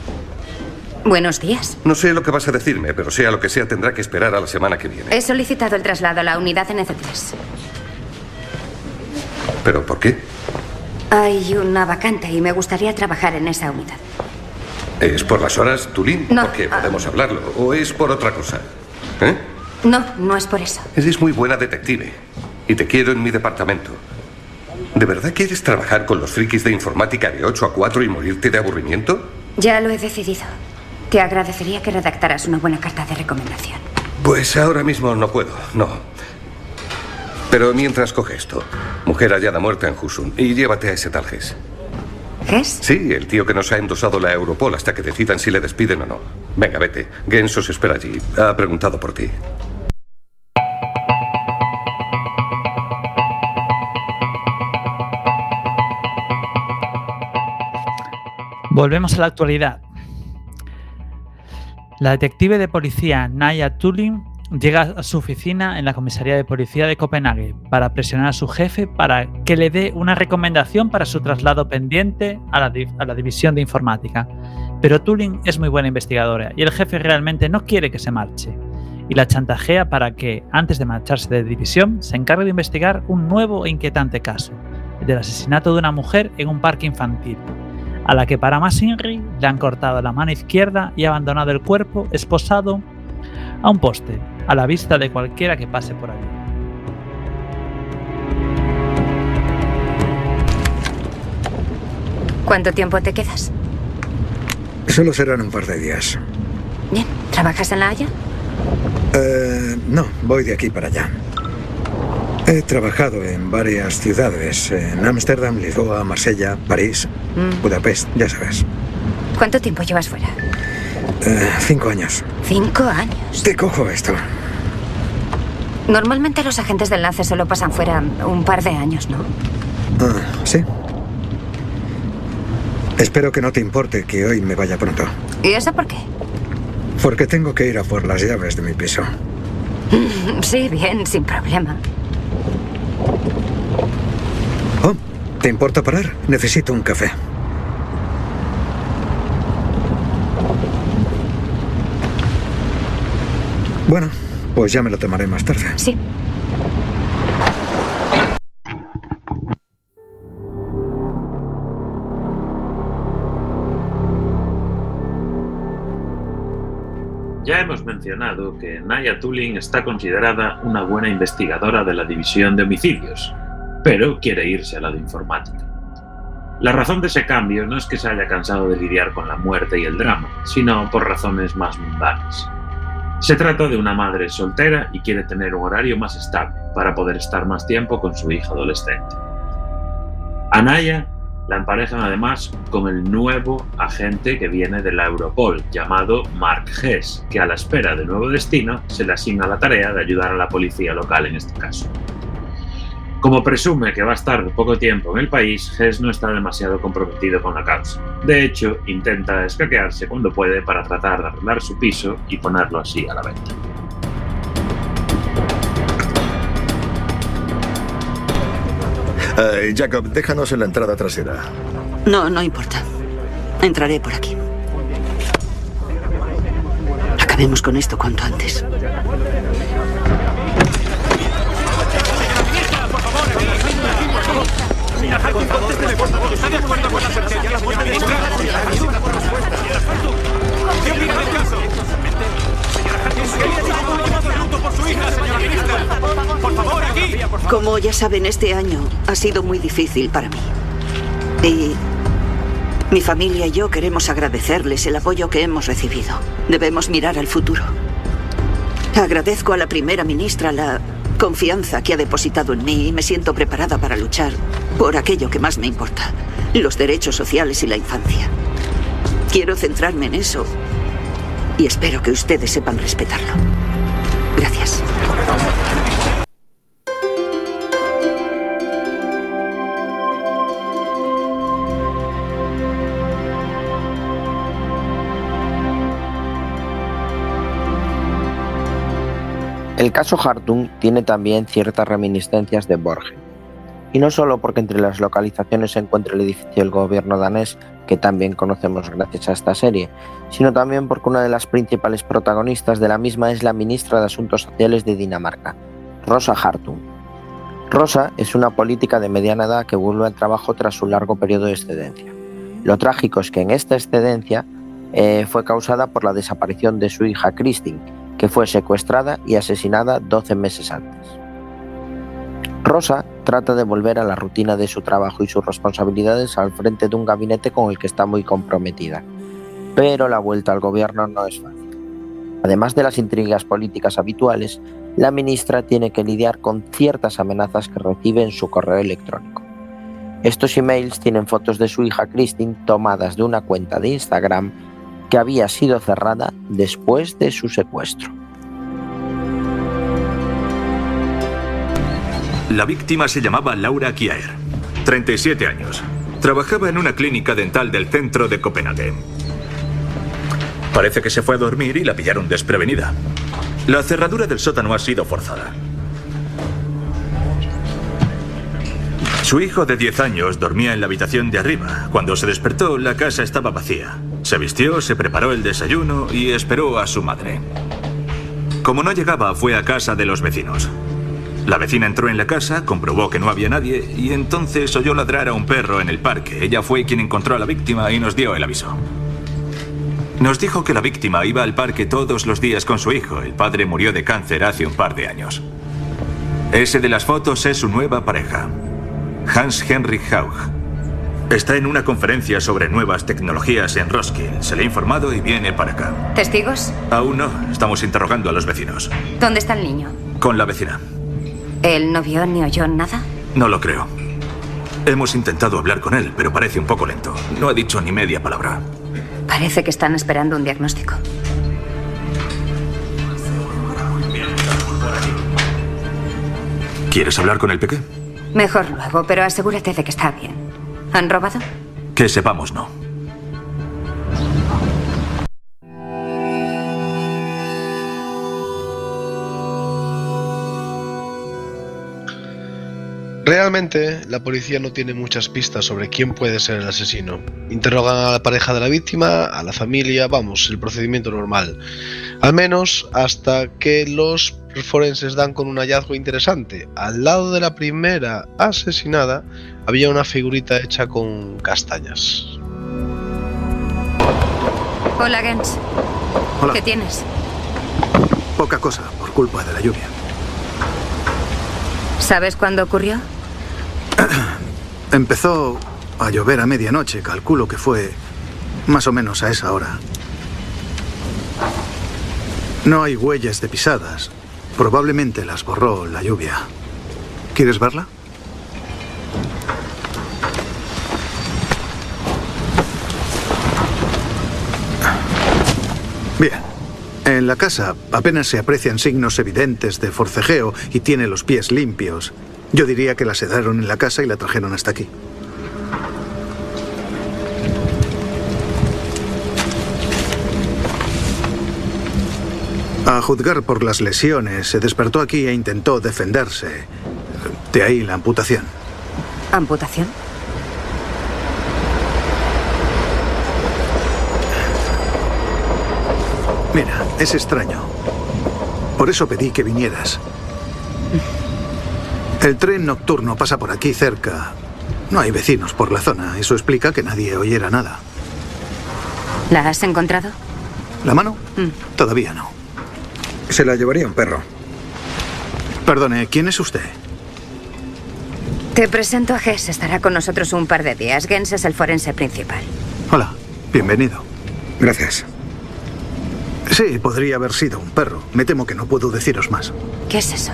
Buenos días. No sé lo que vas a decirme, pero sea lo que sea, tendrá que esperar a la semana que viene. He solicitado el traslado a la unidad NC3. ¿Pero por qué? Hay una vacante y me gustaría trabajar en esa unidad. ¿Es por las horas, Tulín? No, Porque podemos hablarlo. ¿O es por otra cosa? ¿Eh? No, no es por eso. Eres muy buena detective. Y te quiero en mi departamento. ¿De verdad quieres trabajar con los frikis de informática de 8 a 4 y morirte de aburrimiento? Ya lo he decidido. Te agradecería que redactaras una buena carta de recomendación. Pues ahora mismo no puedo, no. Pero mientras coge esto, mujer hallada muerta en Husun, y llévate a ese tal Ges. ¿Ges? Sí, el tío que nos ha endosado la Europol hasta que decidan si le despiden o no. Venga, vete. Gens os espera allí. Ha preguntado por ti. Volvemos a la actualidad. La detective de policía Naya Tulin llega a su oficina en la comisaría de policía de Copenhague para presionar a su jefe para que le dé una recomendación para su traslado pendiente a la, división de informática. Pero Turing es muy buena investigadora y el jefe realmente no quiere que se marche. Y la chantajea para que, antes de marcharse de división, se encargue de investigar un nuevo e inquietante caso, el del asesinato de una mujer en un parque infantil, a la que para más Inri le han cortado la mano izquierda y abandonado el cuerpo esposado a un poste, a la vista de cualquiera que pase por allí. ¿Cuánto tiempo te quedas? Solo serán un par de días. Bien. ¿Trabajas en La Haya? Eh, no, voy de aquí para allá. He trabajado en varias ciudades, en Ámsterdam, Lisboa, Marsella, París, Mm. Budapest, ya sabes. ¿Cuánto tiempo llevas fuera? Eh, cinco años. Cinco años. Te cojo esto. Normalmente los agentes de enlace solo pasan fuera un par de años, ¿no? Ah, ¿Sí? Espero que no te importe que hoy me vaya pronto, ¿Y eso por qué? porque tengo que ir a por las llaves de mi piso. *laughs* Sí, bien, sin problema. Oh, ¿te importa parar? Necesito un café. Bueno, pues ya me lo tomaré más tarde. Sí. Ya hemos mencionado que Naya Tulin está considerada una buena investigadora de la división de homicidios, pero quiere irse al lado informática. La razón de ese cambio no es que se haya cansado de lidiar con la muerte y el drama, sino por razones más mundanas. Se trata de una madre soltera y quiere tener un horario más estable para poder estar más tiempo con su hija adolescente. A Naya la emparejan además con el nuevo agente que viene de la Europol, llamado Mark Hess, que a la espera de nuevo destino se le asigna la tarea de ayudar a la policía local en este caso. Como presume que va a estar poco tiempo en el país, Hess no está demasiado comprometido con la causa. De hecho, intenta escaquearse cuando puede para tratar de arreglar su piso y ponerlo así a la venta. Eh, Jacob, déjanos en la entrada trasera. No, no importa. Entraré por aquí. Acabemos con esto cuanto antes. ¿Está de acuerdo con la sentencia de la muerte de Señora por su hija, señora ministra. Por favor, aquí. Como ya saben, este año ha sido muy difícil para mí. Y mi familia y yo queremos agradecerles el apoyo que hemos recibido. Debemos mirar al futuro. Agradezco a la primera ministra la confianza que ha depositado en mí y me siento preparada para luchar por aquello que más me importa, los derechos sociales y la infancia. Quiero centrarme en eso y espero que ustedes sepan respetarlo. Gracias. El caso Hartung tiene también ciertas reminiscencias de Borgen. Y no solo porque entre las localizaciones se encuentra el edificio del gobierno danés, que también conocemos gracias a esta serie, sino también porque una de las principales protagonistas de la misma es la ministra de Asuntos Sociales de Dinamarca, Rosa Hartung. Rosa es una política de mediana edad que vuelve al trabajo tras un largo periodo de excedencia. Lo trágico es que en esta excedencia eh, fue causada por la desaparición de su hija Christine, que fue secuestrada y asesinada 12 meses antes. Rosa trata de volver a la rutina de su trabajo y sus responsabilidades al frente de un gabinete con el que está muy comprometida, pero la vuelta al gobierno no es fácil. Además de las intrigas políticas habituales, la ministra tiene que lidiar con ciertas amenazas que recibe en su correo electrónico. Estos emails tienen fotos de su hija Christine tomadas de una cuenta de Instagram que había sido cerrada después de su secuestro. La víctima se llamaba Laura Kiaer, 37 años. Trabajaba en una clínica dental del centro de Copenhague. Parece que se fue a dormir y la pillaron desprevenida. La cerradura del sótano ha sido forzada. Su hijo de 10 años dormía en la habitación de arriba. Cuando se despertó, la casa estaba vacía. Se vistió, se preparó el desayuno y esperó a su madre. Como no llegaba, fue a casa de los vecinos. La vecina entró en la casa, comprobó que no había nadie y entonces oyó ladrar a un perro en el parque. Ella fue quien encontró a la víctima y nos dio el aviso. Nos dijo que la víctima iba al parque todos los días con su hijo. El padre murió de cáncer hace un par de años. Ese de las fotos es su nueva pareja, Hans Henrik Haug. Está en una conferencia sobre nuevas tecnologías en Roskilde. Se le ha informado y viene para acá. ¿Testigos? Aún no. Estamos interrogando a los vecinos. ¿Dónde está el niño? Con la vecina. ¿Él no vio ni oyó nada? No lo creo. Hemos intentado hablar con él, pero parece un poco lento. No ha dicho ni media palabra. Parece que están esperando un diagnóstico. ¿Quieres hablar con el peque? Mejor luego, pero asegúrate de que está bien. ¿Han robado? Que sepamos, no. Realmente, la policía no tiene muchas pistas sobre quién puede ser el asesino. Interrogan a la pareja de la víctima, a la familia, vamos, el procedimiento normal. Al menos hasta que los forenses dan con un hallazgo interesante. Al lado de la primera asesinada había una figurita hecha con castañas. Hola, Gens. Hola. ¿Qué tienes? Poca cosa, por culpa de la lluvia. ¿Sabes cuándo ocurrió? *clears throat* Empezó a llover a medianoche, calculo que fue más o menos a esa hora. No hay huellas de pisadas. Probablemente las borró la lluvia. ¿Quieres verla? Bien. En la casa apenas se aprecian signos evidentes de forcejeo y tiene los pies limpios. Yo diría que la sedaron en la casa y la trajeron hasta aquí. Juzgar por las lesiones, se despertó aquí e intentó defenderse. De ahí la amputación. ¿Amputación? Mira, es extraño. Por eso pedí que vinieras. El tren nocturno pasa por aquí cerca. No hay vecinos por la zona. Eso explica que nadie oyera nada. ¿La has encontrado? ¿La mano? Todavía no. Se la llevaría un perro. Perdone, ¿quién es usted? Te presento a Gess. Estará con nosotros un par de días. Gens es el forense principal. Hola, bienvenido. Gracias. Sí, podría haber sido un perro. Me temo que no puedo deciros más. ¿Qué es eso?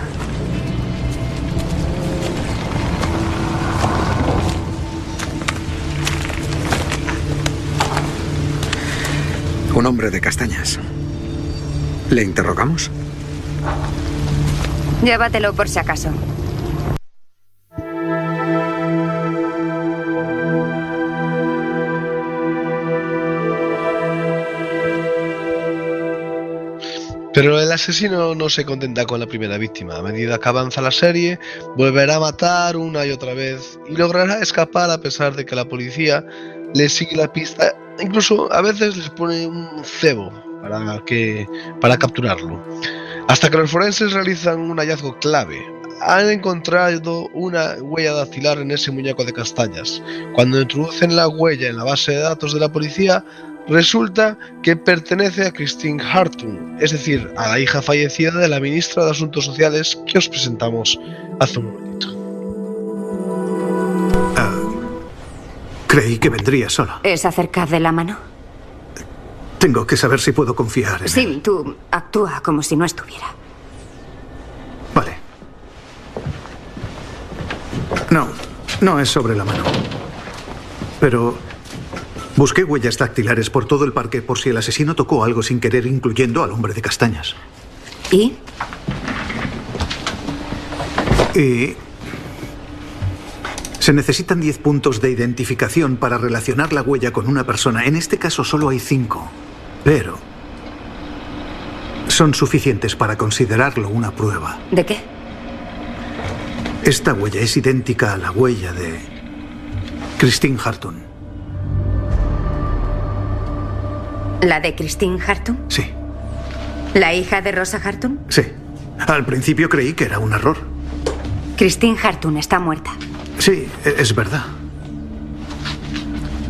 Un hombre de castañas. ¿Le interrogamos? Llévatelo por si acaso. Pero el asesino no se contenta con la primera víctima. A medida que avanza la serie, volverá a matar una y otra vez y logrará escapar a pesar de que la policía le sigue la pista. Incluso a veces les pone un cebo para, que, para capturarlo. Hasta que los forenses realizan un hallazgo clave. Han encontrado una huella dactilar en ese muñeco de castañas. Cuando introducen la huella en la base de datos de la policía, resulta que pertenece a Christine Hartung, es decir, a la hija fallecida de la ministra de Asuntos Sociales que os presentamos hace un momento. Creí que vendría sola. ¿Es acerca de la mano? Tengo que saber si puedo confiar en Sí, tú actúa como si no estuviera. No, no es sobre la mano. Pero busqué huellas dactilares por todo el parque por si el asesino tocó algo sin querer, incluyendo al hombre de castañas. ¿Y? Y... Se necesitan 10 puntos de identificación para relacionar la huella con una persona. En este caso solo hay 5. Pero... son suficientes para considerarlo una prueba. ¿De qué? Esta huella es idéntica a la huella de Christine Harton. ¿La de Christine Hartung? Sí. ¿La hija de Rosa Hartung? Sí. Al principio creí que era un error. Christine Hartung está muerta. Sí, e- es verdad.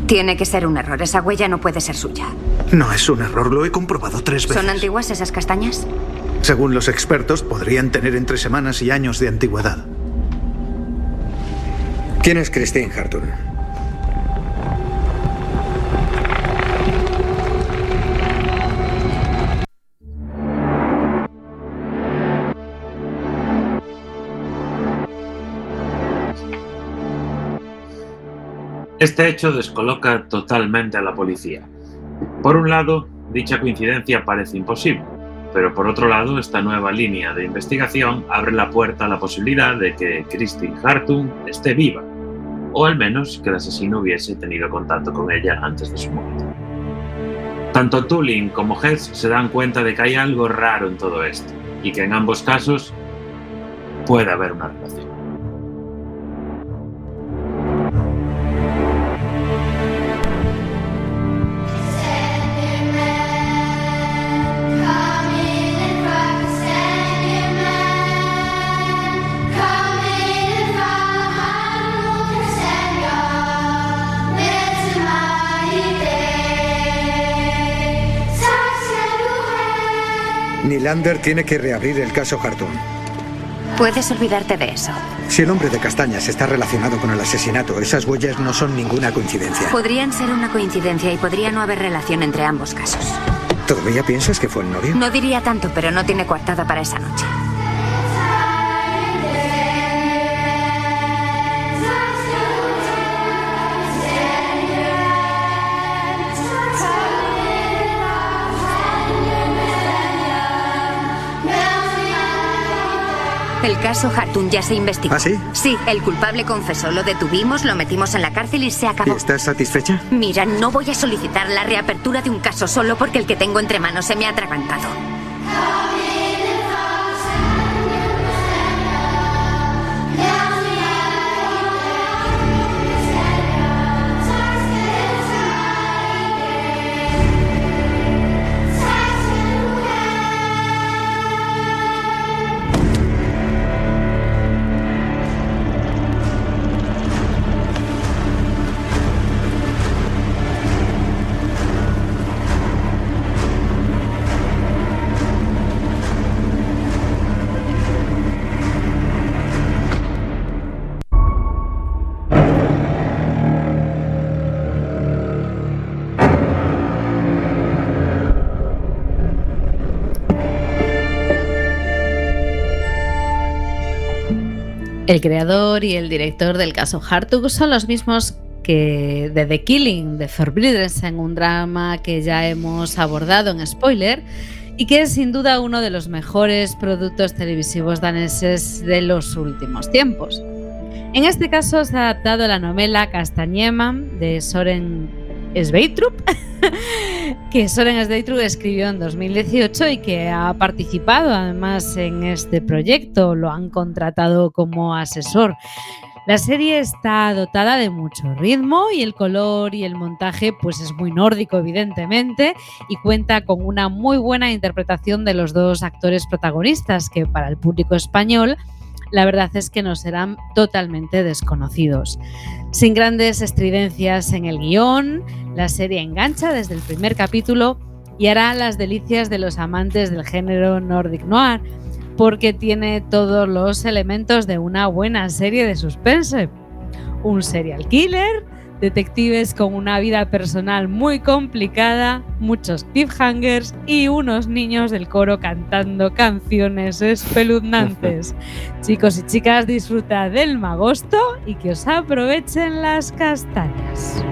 Tiene que ser un error. Esa huella no puede ser suya. No es un error, lo he comprobado tres veces. ¿Son antiguas esas castañas? Según los expertos, podrían tener entre semanas y años de antigüedad. ¿Quién es Christine Hartung? Este hecho descoloca totalmente a la policía. Por un lado, dicha coincidencia parece imposible, pero por otro lado, esta nueva línea de investigación abre la puerta a la posibilidad de que Christine Hartung esté viva, o al menos que el asesino hubiese tenido contacto con ella antes de su muerte. Tanto Tulin como Hess se dan cuenta de que hay algo raro en todo esto, y que en ambos casos puede haber una relación. Nylander tiene que reabrir el caso Hartung. Puedes olvidarte de eso. Si el hombre de castañas está relacionado con el asesinato, esas huellas no son ninguna coincidencia. Podrían ser una coincidencia y podría no haber relación entre ambos casos. ¿Todavía piensas que fue el novio? No diría tanto, pero no tiene coartada para esa noche. El caso Hartung ya se investigó. ¿Ah, sí? Sí, el culpable confesó, lo detuvimos, lo metimos en la cárcel y se ¿Y acabó. estás satisfecha? Mira, no voy a solicitar la reapertura de un caso solo porque el que tengo entre manos se me ha atragantado. El creador y el director del caso Hartug son los mismos que de The Killing de en un drama que ya hemos abordado en spoiler y que es sin duda uno de los mejores productos televisivos daneses de los últimos tiempos. En este caso se ha adaptado la novela Castañema de Soren Sveitrup, *laughs* que Soren Sveitrup escribió en 2018 y que ha participado además en este proyecto, lo han contratado como asesor. La serie está dotada de mucho ritmo y el color y el montaje pues es muy nórdico evidentemente y cuenta con una muy buena interpretación de los dos actores protagonistas que para el público español la verdad es que nos serán totalmente desconocidos. Sin grandes estridencias en el guion, la serie engancha desde el primer capítulo y hará las delicias de los amantes del género Nordic Noir, porque tiene todos los elementos de una buena serie de suspense. Un serial killer, detectives con una vida personal muy complicada, muchos cliffhangers y unos niños del coro cantando canciones espeluznantes. *laughs* Chicos y chicas, disfruta del magosto y que os aprovechen las castañas.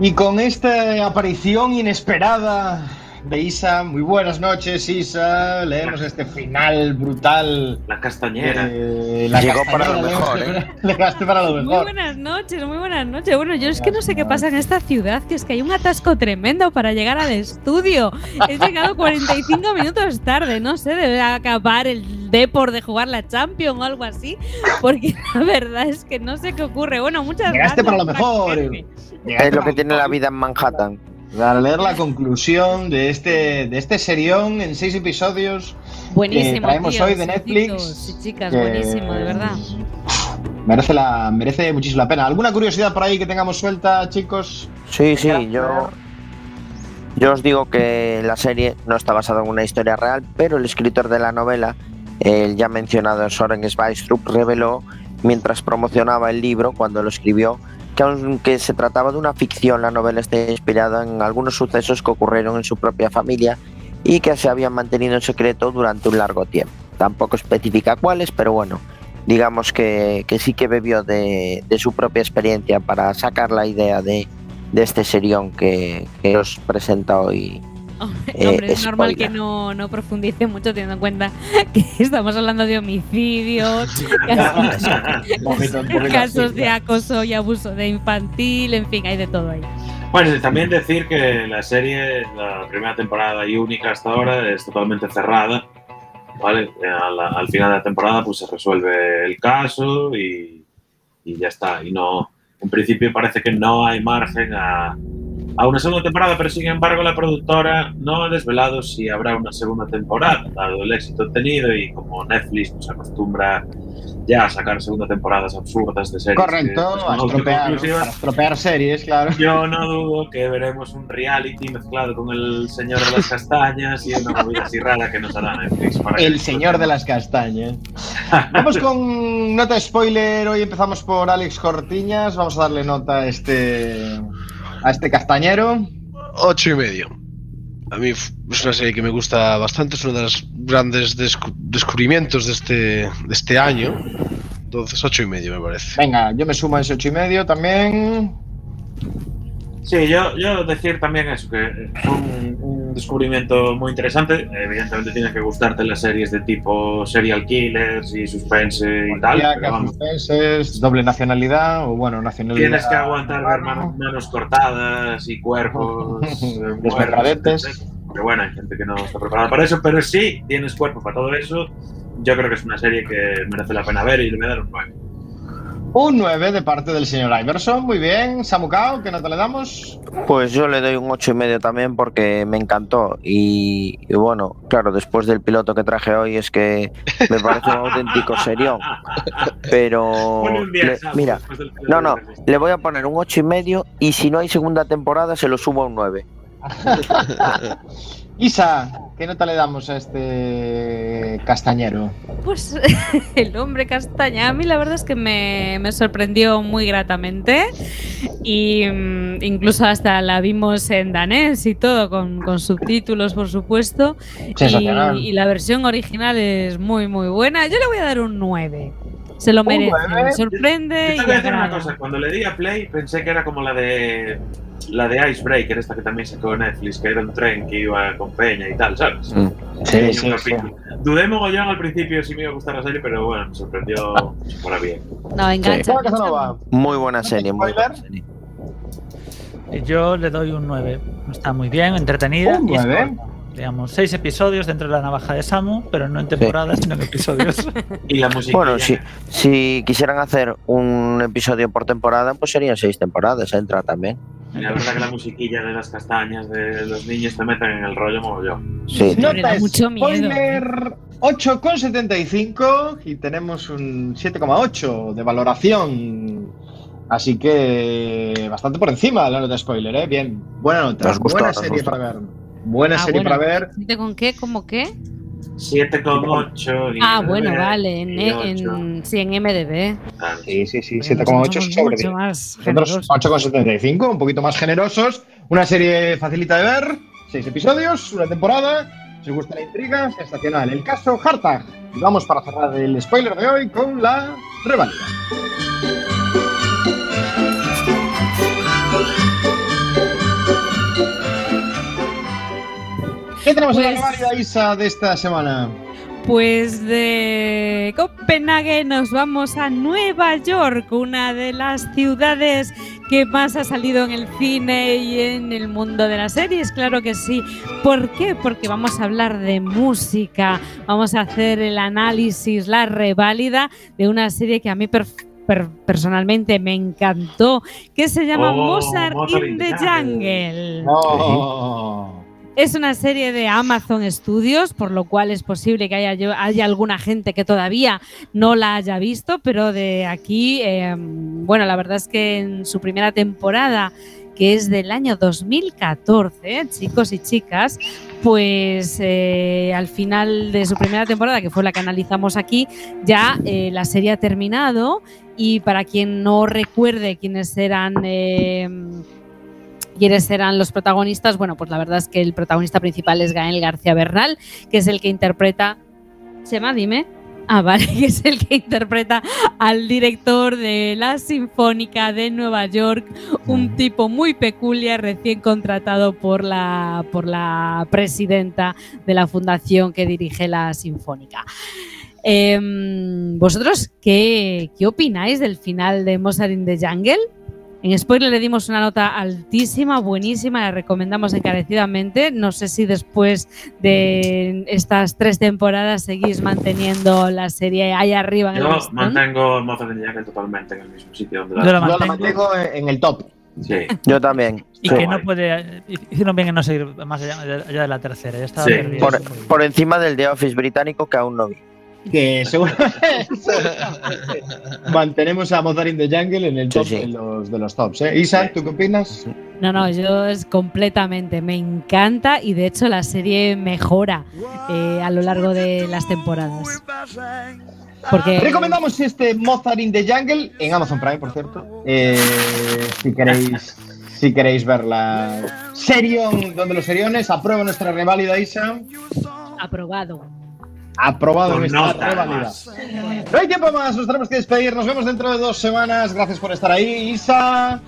Y con esta aparición inesperada de Isa. Muy buenas noches, Isa. Leemos este final brutal. La castañera. Eh, la Llegó para lo mejor, leemos- ¿eh? Llegaste *laughs* para lo Muy mejor. buenas noches, muy buenas noches. Bueno, yo es que no sé qué pasa en esta ciudad, que es que hay un atasco tremendo para llegar al estudio. He llegado 45 minutos tarde, no sé, debe acabar el Depor de jugar la Champions o algo así, porque *laughs* la verdad es que no sé qué ocurre. Bueno, muchas Llegaste gracias. para lo mejor. Es lo que tiene la vida en Manhattan. Para leer la conclusión de este, de este serión en seis episodios Buenísimo. que traemos hoy de Netflix. chicos y chicas, que buenísimo, de verdad. Merece, la, merece muchísimo la pena. ¿Alguna curiosidad por ahí que tengamos suelta, chicos? Sí, sí, yo. Yo os digo que la serie no está basada en una historia real, pero el escritor de la novela, el ya mencionado Soren Sveistrup, reveló mientras promocionaba el libro, cuando lo escribió, que aunque se trataba de una ficción, la novela está inspirada en algunos sucesos que ocurrieron en su propia familia y que se habían mantenido en secreto durante un largo tiempo. Tampoco especifica cuáles, pero bueno, digamos que, que sí que bebió de, su propia experiencia para sacar la idea de, de este serión que, que os presenta hoy. Eh, Hombre, es normal que no, no profundice mucho teniendo en cuenta *laughs* que estamos hablando de homicidios, *laughs* casos, poquito- de acoso y abuso de infantil, en fin, hay de todo ahí. Bueno, y también decir que la serie, la primera temporada y única hasta ahora, es totalmente cerrada. ¿vale? Al, al final de la temporada pues se resuelve el caso y, y ya está. Y no, en principio parece que no hay margen a, a una segunda temporada, pero sin embargo la productora no ha desvelado si habrá una segunda temporada, dado el éxito obtenido y como Netflix pues, acostumbra ya a sacar segunda temporadas absurdas de series. que, Correcto, pues, son a estropear, autoconclusivas. para estropear series, claro. Yo no dudo que veremos un reality mezclado con el señor de las castañas y una movida así rara que nos hará Netflix. para El que- señor de las castañas. Vamos con nota spoiler. Hoy empezamos por Alex Cortiñas. Vamos a darle nota a este, a este castañero. Ocho y medio. A mí es una serie que me gusta bastante, es uno de los grandes descu- descubrimientos de este, de este año. Entonces, ocho y medio me parece. Venga, yo me sumo a ese ocho y medio también. Sí, yo, yo decir también eso, que fue un, un descubrimiento muy interesante. Evidentemente tiene que gustarte las series de tipo serial killers y suspense y tal. Suspenses, doble nacionalidad o bueno, nacionalidad. Tienes que aguantar ver manos, manos cortadas y cuerpos *laughs* eh, Desmembradetes. muertos, Pero bueno, hay gente que no está preparada para eso, pero sí tienes cuerpo para todo eso. Yo creo que es una serie que merece la pena ver y le voy a dar un 9. Un 9 de parte del señor Iverson. Muy bien. Samucao, ¿qué nota le damos? Pues yo le doy un ocho y medio también porque me encantó y, y bueno, claro, después del piloto que traje hoy es que me parece un auténtico serión, pero *laughs* Ponle un 10, le- Samu, mira, después del piloto no, no, le voy a poner un ocho y medio y si no hay segunda temporada se lo subo a un 9. *laughs* Isa, ¿qué nota le damos a este castañero? Pues *laughs* el hombre castaña, a mí la verdad es que me, me sorprendió muy gratamente y mm, incluso hasta la vimos en danés y todo, con, con subtítulos por supuesto. Y, y la versión original es muy muy buena. Yo le voy a dar un 9. Se lo Un merece, me sorprende Yo te voy a decir una cosa, cuando le di a Play pensé que era como la de la de Icebreaker, esta que también sacó Netflix, que era un tren que iba con Peña y tal, ¿sabes? Mm. Sí, sí. Dudé mogollón al principio si me iba a gustar la serie, pero bueno, me sorprendió para bien. No, engancha. Muy buena serie, muy buena serie. Yo le doy un 9. Está muy bien, entretenida. ¿Un y es 9? Digamos, seis episodios dentro de la navaja de Samu, pero no en temporadas, sino en episodios. *laughs* Y la música. Bueno, si, si quisieran hacer un episodio por temporada, pues serían seis temporadas, entra también. La verdad que la musiquilla de las castañas de los niños te meten en el rollo mogollón. Sí. Me da Nota mucho miedo. spoiler 8,75 y tenemos un 7,8 de valoración. Así que bastante por encima de la nota spoiler, ¿eh? Bien, buena nota. Buena serie para ver. Buena Ah, serie bueno. para ver. ¿Siete ¿Con qué? ¿Cómo qué? 7,8. y Ah, bueno, vale. En, y ocho. en, sí, en MDB. Sí, sí, sí, Bueno, 7,8 somos sobre mucho 10. más Nosotros generosos. 8,75, un poquito más generosos. Una serie facilita de ver, seis episodios, una temporada. Si os gusta la intriga, sensacional. El caso Hartag. Y vamos para cerrar el spoiler de hoy con la revalida. Tenemos en la Pues- reválida, Isa, de esta semana? Pues de Copenhague nos vamos a Nueva York, una de las ciudades que más ha salido en el cine y en el mundo de las series, claro que sí. ¿Por qué? Porque vamos a hablar de música, vamos a hacer el análisis, la reválida de una serie que a mí per- per- personalmente me encantó, que se llama Oh, Mozart, Mozart in the Jungle. Oh. Es una serie de Amazon Studios, por lo cual es posible que haya, haya alguna gente que todavía no la haya visto, pero de aquí, eh, bueno, la verdad es que en su primera temporada, que es del año 2014, chicos y chicas, pues eh, al final de su primera temporada, que fue la que analizamos aquí, ya eh, la serie ha terminado y para quien no recuerde quiénes eran... quiénes eran los protagonistas, bueno, pues la verdad es que el protagonista principal es Gael García Bernal, que es el que interpreta. Sema, dime. Ah, vale, *laughs* que es el que interpreta al director de la Sinfónica de Nueva York, un tipo muy peculiar, recién contratado por la, por la presidenta de la fundación que dirige la Sinfónica. Em, ¿Vosotros qué, qué opináis del final de Mozart in the Jungle? En spoiler le dimos una nota altísima, buenísima, la recomendamos encarecidamente. No sé si después de estas tres temporadas seguís manteniendo la serie ahí arriba en el Yo listón. mantengo el Mozart Jungle totalmente en el mismo sitio. Donde Yo la Yo la mantengo. mantengo en el top. Sí. Yo también. Y Sí. que no puede. Hicieron bien en no seguir más allá, allá de la tercera. Ya estaba Sí, por, por encima del The Office británico que aún no vi. Que seguramente mantenemos a Mozart in the Jungle en el top sí. De, los, de los tops. ¿eh? Isa, ¿tú qué opinas? No, no, yo es completamente, me encanta y de hecho la serie mejora eh, a lo largo de las temporadas. Porque Recomendamos este Mozart in the Jungle en Amazon Prime, por cierto. Eh, si queréis si queréis ver la Serion, donde los seriones, aprueba nuestra reválida, Isa. aprobado. Aprobado reválida. además. No hay tiempo más, nos tenemos que despedir. Nos vemos dentro de dos semanas. Gracias por estar ahí, Isa.